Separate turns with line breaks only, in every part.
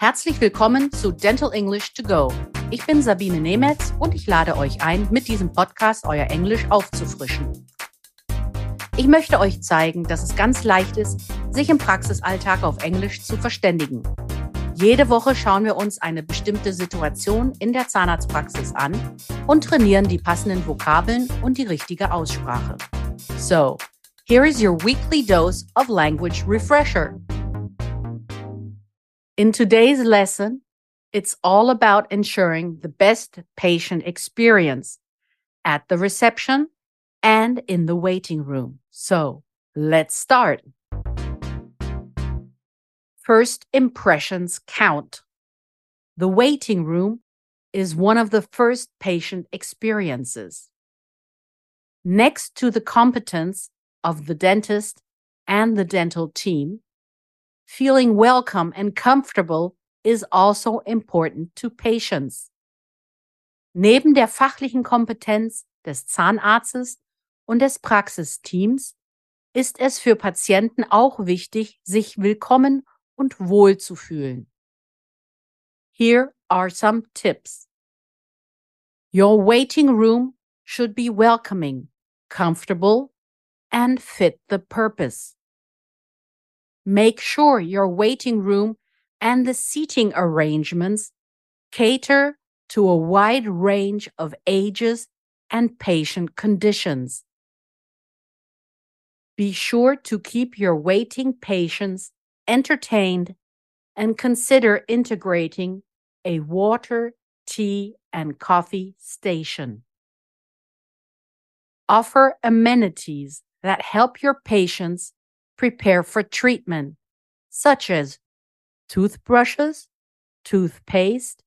Herzlich willkommen zu Dental English to Go. Ich bin Sabine Nemetz und ich lade euch ein, mit diesem Podcast euer Englisch aufzufrischen. Ich möchte euch zeigen, dass es ganz leicht ist, sich im Praxisalltag auf Englisch zu verständigen. Jede Woche schauen wir uns eine bestimmte Situation in der Zahnarztpraxis an und trainieren die passenden Vokabeln und die richtige Aussprache. So, here is your weekly dose of language refresher. In today's lesson, it's all about ensuring the best patient experience at the reception and in the waiting room. So let's start. First impressions count. The waiting room is one of the first patient experiences. Next to the competence of the dentist and the dental team, feeling welcome and comfortable is also important to patients. Neben der fachlichen Kompetenz des Zahnarztes und des Praxisteams ist es für Patienten auch wichtig, sich willkommen und wohl zu fühlen. Here are some tips. Your waiting room should be welcoming, comfortable, and fit the purpose. Make sure your waiting room and the seating arrangements cater to a wide range of ages and patient conditions. Be sure to keep your waiting patients entertained and consider integrating a water, tea, and coffee station. Offer amenities that help your patients prepare for treatment, such as toothbrushes, toothpaste,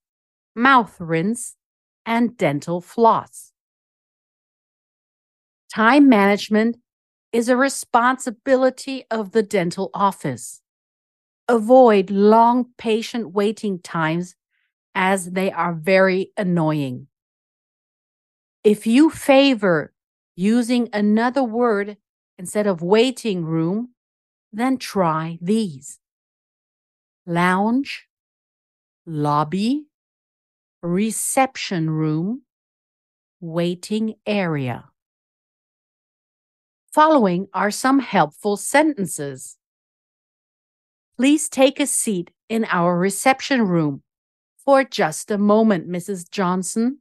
mouth rinse, and dental floss. Time management is a responsibility of the dental office. Avoid long patient waiting times as they are very annoying. If you favor using another word instead of waiting room, then try these lounge, lobby, reception room, waiting area. Following are some helpful sentences. Please take a seat in our reception room for just a moment, Mrs. Johnson.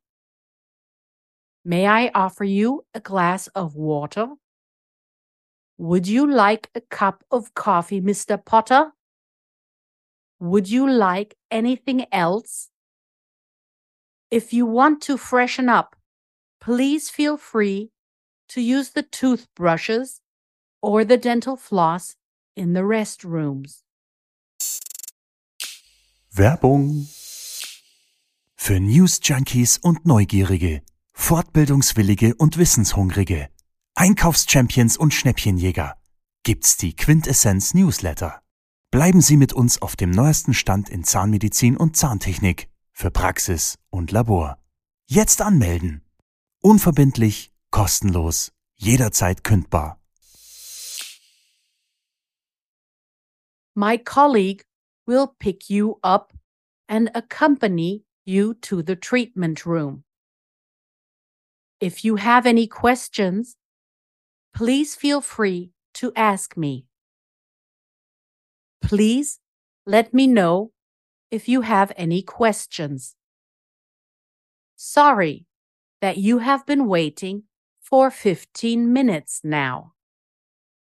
May I offer you a glass of water? Would you like a cup of coffee, Mr. Potter? Would you like anything else? If you want to freshen up, please feel free to use the toothbrushes or the dental floss in the restrooms.
Werbung für News Junkies und Neugierige, Fortbildungswillige und Wissenshungrige. Einkaufschampions und Schnäppchenjäger gibt's die Quintessenz Newsletter. Bleiben Sie mit uns auf dem neuesten Stand in Zahnmedizin und Zahntechnik für Praxis und Labor. Jetzt anmelden. Unverbindlich, kostenlos, jederzeit kündbar.
My colleague will pick you up and accompany you to the treatment room. If you have any questions, please feel free to ask me. Please let me know if you have any questions. Sorry that you have been waiting for 15 minutes now.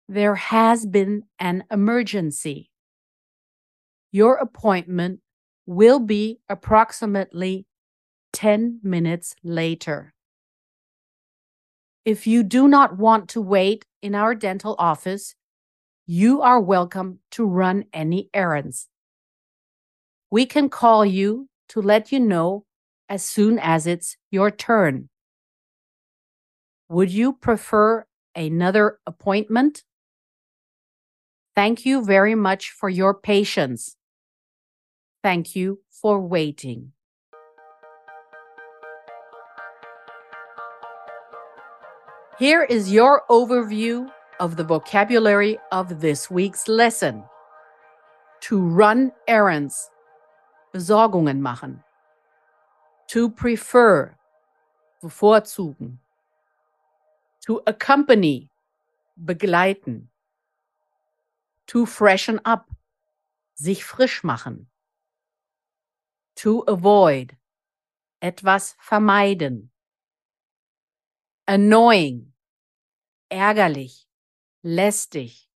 There has been an emergency. Your appointment will be approximately 10 minutes later. If you do not want to wait in our dental office, you are welcome to run any errands. We can call you to let you know as soon as it's your turn. Would you prefer another appointment? Thank you very much for your patience. Thank you for waiting. Here is your overview of the vocabulary of this week's lesson. To run errands. Besorgungen machen. To prefer, bevorzugen. To accompany, begleiten. To freshen up, sich frisch machen. To avoid, etwas vermeiden. Annoying, ärgerlich, lästig.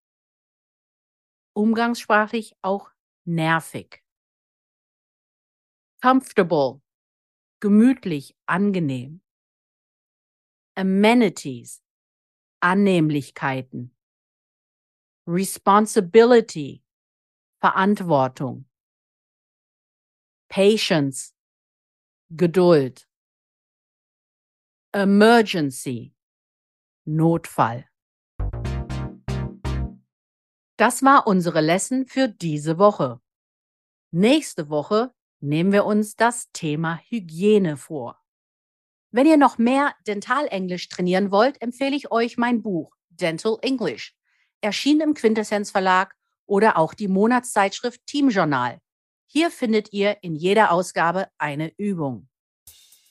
Umgangssprachlich auch nervig. Comfortable, gemütlich, angenehm. Amenities, Annehmlichkeiten. Responsibility, Verantwortung. Patience, Geduld. Emergency, Notfall. Das war unsere Lesson für diese Woche. Nächste Woche nehmen wir uns das Thema Hygiene vor. Wenn ihr noch mehr Dentalenglisch trainieren wollt, empfehle ich euch mein Buch Dental English, erschienen im Quintessenz Verlag oder auch die Monatszeitschrift Team Journal. Hier findet ihr in jeder Ausgabe eine Übung.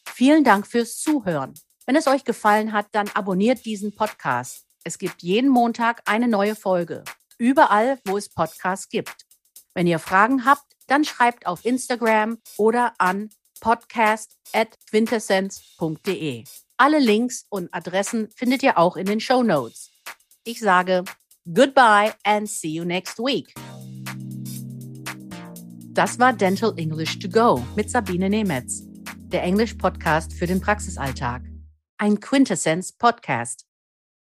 Vielen Dank fürs Zuhören. Wenn es euch gefallen hat, dann abonniert diesen Podcast. Es gibt jeden Montag eine neue Folge. Überall, wo es Podcasts gibt. Wenn ihr Fragen habt, dann schreibt auf Instagram oder an podcast.quintessenz.de. Alle Links und Adressen findet ihr auch in den Show Notes. Ich sage goodbye and see you next week. Das war Dental English to Go mit Sabine Nemetz, der Englisch-Podcast für den Praxisalltag ein Quintessence Podcast.